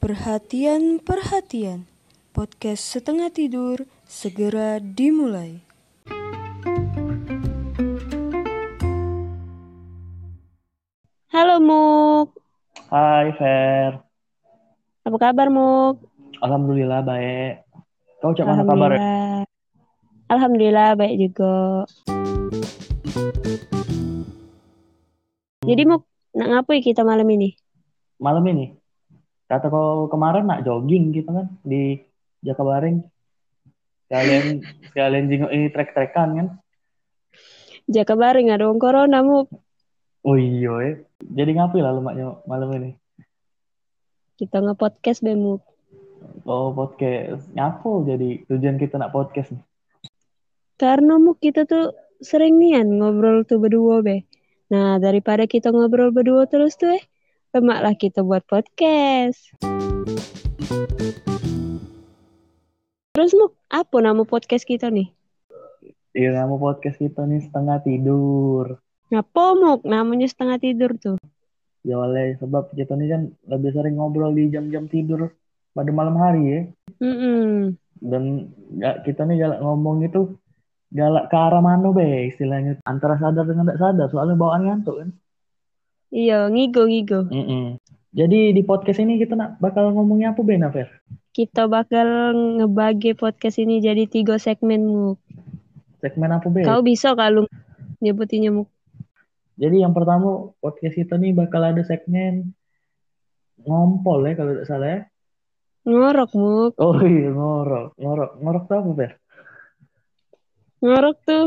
Perhatian, perhatian. Podcast setengah tidur segera dimulai. Halo Muk, Hai Fer, apa kabar Muk? Alhamdulillah baik. Kau cak mana kabar? Alhamdulillah. Alhamdulillah baik juga. Jadi Muk, nak ngapain kita malam ini? Malam ini? Kata kau kemarin nak jogging gitu kan di Jakabaring. Sekalian sekalian jenguk ini trek-trekan kan. Jaka bareng ada corona Muk. Oh iya eh. Jadi ngapain lah lemaknya malam ini? Kita nge-podcast be Muk. Oh podcast. Ngapo jadi tujuan kita nak podcast nih? Karena Muk kita tuh sering nian ngobrol tuh berdua be. Nah daripada kita ngobrol berdua terus tuh eh, lemaklah kita buat podcast. Terus Muk, apa nama podcast kita nih? Iya nama podcast kita nih setengah tidur. Ngapa Muk? Namanya setengah tidur tuh. Ya oleh sebab kita nih kan lebih sering ngobrol di jam-jam tidur pada malam hari ya. Mm-mm. dan nggak kita nih galak ngomong itu galak ke arah mana be istilahnya antara sadar dengan tidak sadar soalnya bawaan ngantuk kan Iya, ngigo-ngigo. Mm-mm. jadi di podcast ini kita nak bakal ngomongnya apa be Nafer Kita bakal ngebagi podcast ini jadi tiga segmen, Muk. segmen apa be Kau bisa kalau nyebutinnya, Muk. jadi yang pertama podcast kita nih bakal ada segmen ngompol ya kalau tidak salah ya Ngorok, Muk. oh iya ngorok ngorok ngorok tuh apa Fer? Ngorok tuh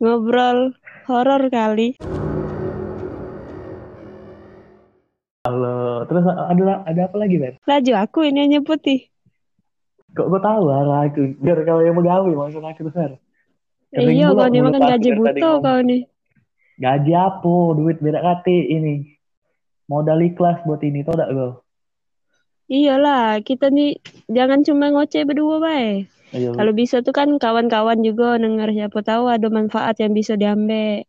ngobrol horor kali. Terus ada ada apa lagi Fer? Laju aku ini yang nyebuti. kok gue tahu arah aku biar kau yang megawi maksud aku tuh Kering Iya, ini mulut makan gaji butuh kau nih. Gaji apa? Duit beda kati ini. Modal ikhlas buat ini, tau gak gue? Iyalah, kita nih jangan cuma ngoceh berdua, bae. Ayo. Kalau bisa tuh kan kawan-kawan juga denger siapa tahu ada manfaat yang bisa diambil.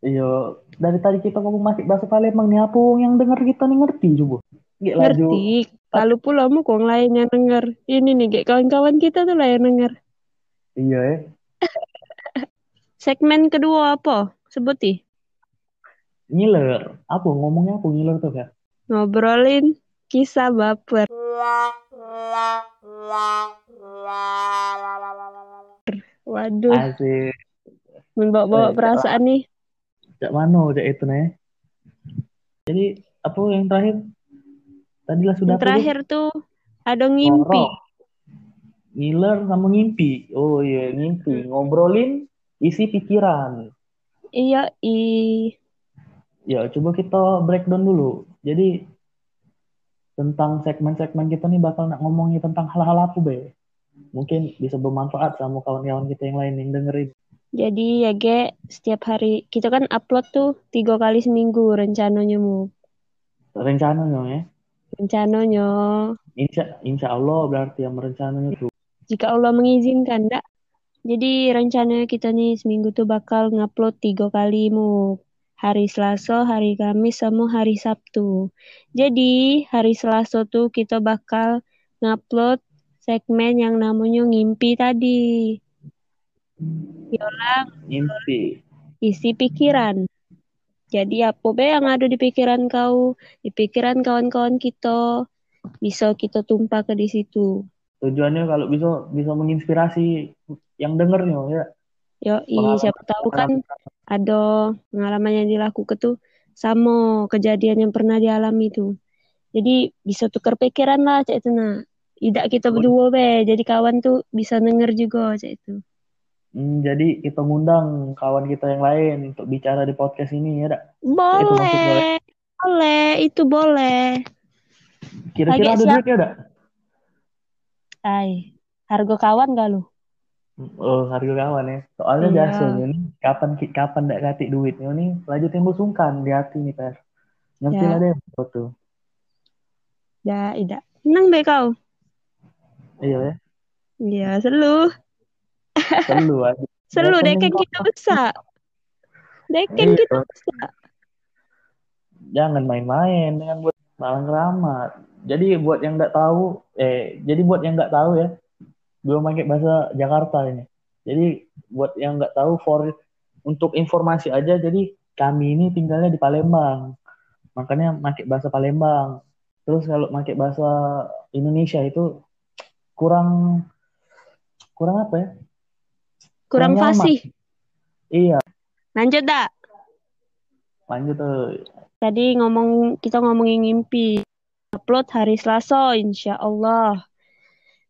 Iyo, dari tadi kita ngomong masih bahasa Palembang nih, apa yang denger kita nih ngerti coba? Gak laju. Ngerti? Kalau pula mu kong lain yang denger. Ini nih, kayak kawan-kawan kita tuh lah yang denger. Iya ya. Segmen kedua apa? Sebuti. Ngiler. Apa ngomongnya apa ngiler tuh kan? Ngobrolin kisah baper. Waduh, Asik. membawa-bawa Eh, perasaan nih. Cak mana cak itu nih? Jadi apa yang terakhir? Tadi lah sudah Yang terakhir tuh ada ngimpi. Ngorok. Ngiler sama ngimpi. Oh iya ngimpi. Ngobrolin isi pikiran. Iya, i. Ya, coba kita breakdown dulu. Jadi tentang segmen-segmen kita nih bakal nak ngomongin tentang hal-hal apa be? Mungkin bisa bermanfaat sama kawan-kawan kita yang lain yang dengerin. Jadi ya ge, setiap hari kita kan upload tuh tiga kali seminggu rencananya mu. Rencananya ya. Rencananya. Insya, insya Allah berarti yang merencananya tuh. Jika Allah mengizinkan, dak. Jadi rencananya kita nih seminggu tuh bakal ngupload tiga kali mu. Hari Selasa, hari Kamis, sama hari Sabtu. Jadi hari Selasa tuh kita bakal ngupload segmen yang namanya ngimpi tadi. Yola Mimpi. isi pikiran. Jadi apa be yang ada di pikiran kau, di pikiran kawan-kawan kita, bisa kita tumpah ke di situ. Tujuannya kalau bisa bisa menginspirasi yang dengernya ya. Yo, siapa tahu kan ada pengalaman yang dilakukan tuh sama kejadian yang pernah dialami tuh. Jadi bisa tukar pikiran lah cak itu nah. Tidak kita berdua be, jadi kawan tuh bisa denger juga cak itu. Hmm, jadi kita ngundang kawan kita yang lain untuk bicara di podcast ini ya, dak. maksud gue. Boleh, boleh, itu boleh. Kira-kira ada siap. duitnya, dak? Ay, harga kawan gak lu? Oh, harga kawan ya. Soalnya Iya. biasanya nih, kapan kapan ndak katik duitnya nih, lanjut timbul sungkan di hati nih, Per. Ngerti Ya. deh, tuh. Ya, tidak. Senang be kau. Iya ya, Iya, selu. selalu aja. Selu dekeng temen kita besar. Dekeng Iya. kita besar. Jangan main-main dengan buat malang keramat. jadi buat yang nggak tahu, eh, jadi buat yang nggak tahu ya, belum pakai bahasa Jakarta ini. Jadi buat yang nggak tahu, for untuk informasi aja, jadi kami ini tinggalnya di Palembang, makanya pakai bahasa Palembang. Terus kalau pakai bahasa Indonesia itu kurang kurang apa ya? Kurang Kurang nyaman. fasih. Iya, Lanjut dak. lanjut tuh. Tadi ngomong kita ngomongin mimpi. Upload hari Selasa, insya Allah.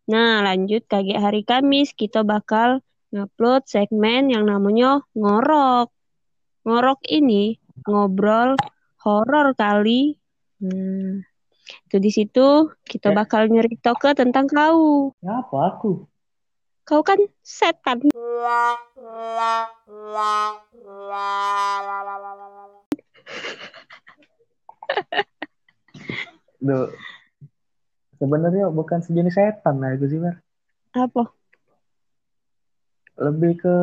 Nah, lanjut kaget hari Kamis kita bakal ngupload segmen yang namanya ngorok. Ngorok ini ngobrol horor kali. Hmm. Itu di situ kita Eh. bakal nyerita ke tentang kau. Ya apa aku? Kau kan setan. Duh. Sebenarnya bukan sejenis setan lah itu sih, Mer. Apa? Lebih ke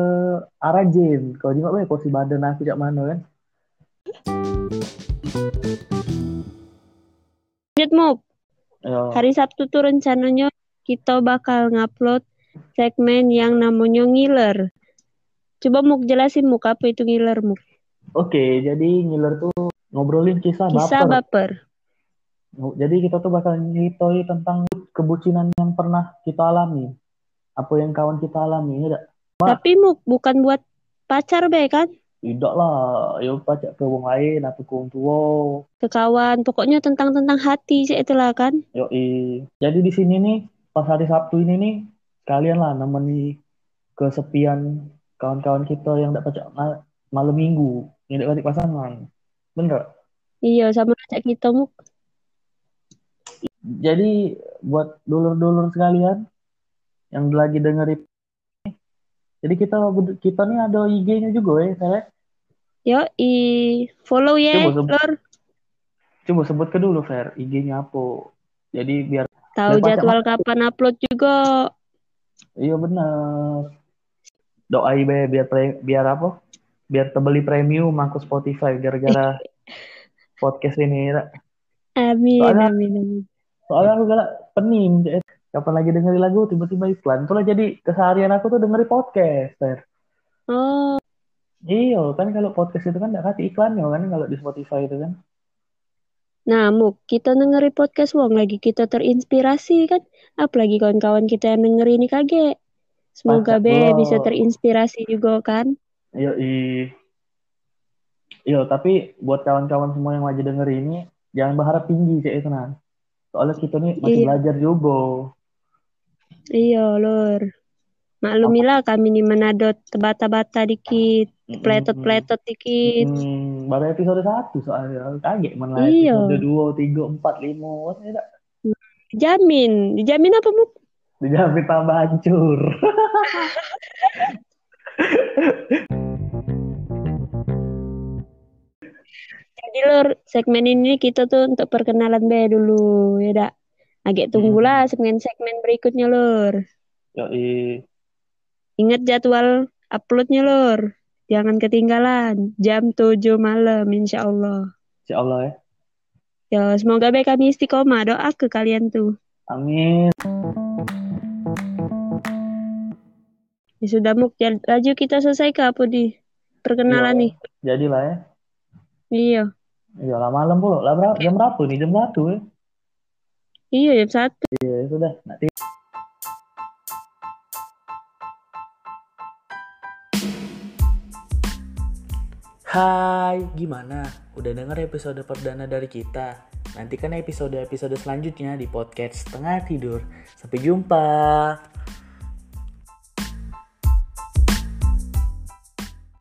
arah jin. Kalau juga weh, kursi badan aku cak mana kan? Lanjut. Ya, Hari Sabtu tuh rencananya kita bakal ngupload segmen yang namanya ngiler. Coba Muk jelasin Muk apa itu ngiler Muk. Oke, jadi ngiler tuh ngobrolin kisah, Kisah baper. baper. Jadi kita tuh bakal nyeritain tentang kebucinan yang pernah kita alami. Apa yang kawan kita alami, ya? Tapi Muk bukan buat pacar be kan? Tidak lah, ya pacak ke wong lain atau ke wong tua. Ke kawan. Pokoknya tentang tentang hati sih itulah kan. Yoi. Jadi di sini nih, pas hari Sabtu ini nih, kalian lah nemeni kesepian kawan-kawan kita yang tidak pacak ma- malam minggu, yang tidak pasangan. Bener? Iya sama ajak kita Muk. Jadi buat dulur-dulur sekalian yang lagi dengerin jadi kita kita nih ada IG-nya juga ya, saya. Yo i follow ya Coba sebut. Lor. Coba sebut ke dulu, Fer, IG-nya apa. Jadi biar Tahu pacar jadwal kapan upload juga. Iya benar. Doai be biar pre- biar apa? Biar terbeli premium aku Spotify gara-gara podcast ini. ya. Amin Soalnya- amin amin. Soalnya aku galak pening. eh, Kapan lagi dengerin lagu tiba-tiba iklan. Itulah jadi keseharian aku tuh dengerin podcast, Fer. Oh Iya, kan kalau podcast itu kan nggak kasih iklannya kan kalau di Spotify itu kan. Nah, Muk, kita dengerin podcast wong lagi kita terinspirasi kan. Apalagi kawan-kawan kita yang denger ini kaget. Semoga be bisa terinspirasi juga kan. Iya. Iya, tapi buat kawan-kawan semua yang lagi denger ini, jangan berharap tinggi sih itu nah. Soalnya kita nih masih Iya. belajar juga. Iya, Lur. Maklumilah kami nih menadot tebata-bata dikit, pletot-pletot dikit. Hmm, baru episode 1 soalnya. Kaget mana Iya. episode 2, 3, 4, 5. Wah, tidak. Dijamin. Dijamin apa, Muk? Dijamin tambah hancur. Jadi, Lur, segmen ini kita tuh untuk perkenalan be dulu, ya dak. Agak tunggulah segmen-segmen berikutnya, Lur. Yoi. Ingat jadwal uploadnya, Lur. Jangan ketinggalan. Jam 7 malam, insya Allah. Insya Allah ya. Ya, semoga baik kami istiqomah. Doa ke kalian tuh. Amin. Ya sudah, Muk. Jad- Laju kita selesai ke apa di perkenalan Iya. nih? Jadilah ya. Iya. Iya lah malam pula. Lah berapa? Jam berapa nih? Jam 1 ya. Iya, jam satu. Ya sudah. Nanti Hai, gimana? Udah denger episode perdana dari kita? Nantikan episode-episode selanjutnya di podcast Setengah Tidur. Sampai jumpa.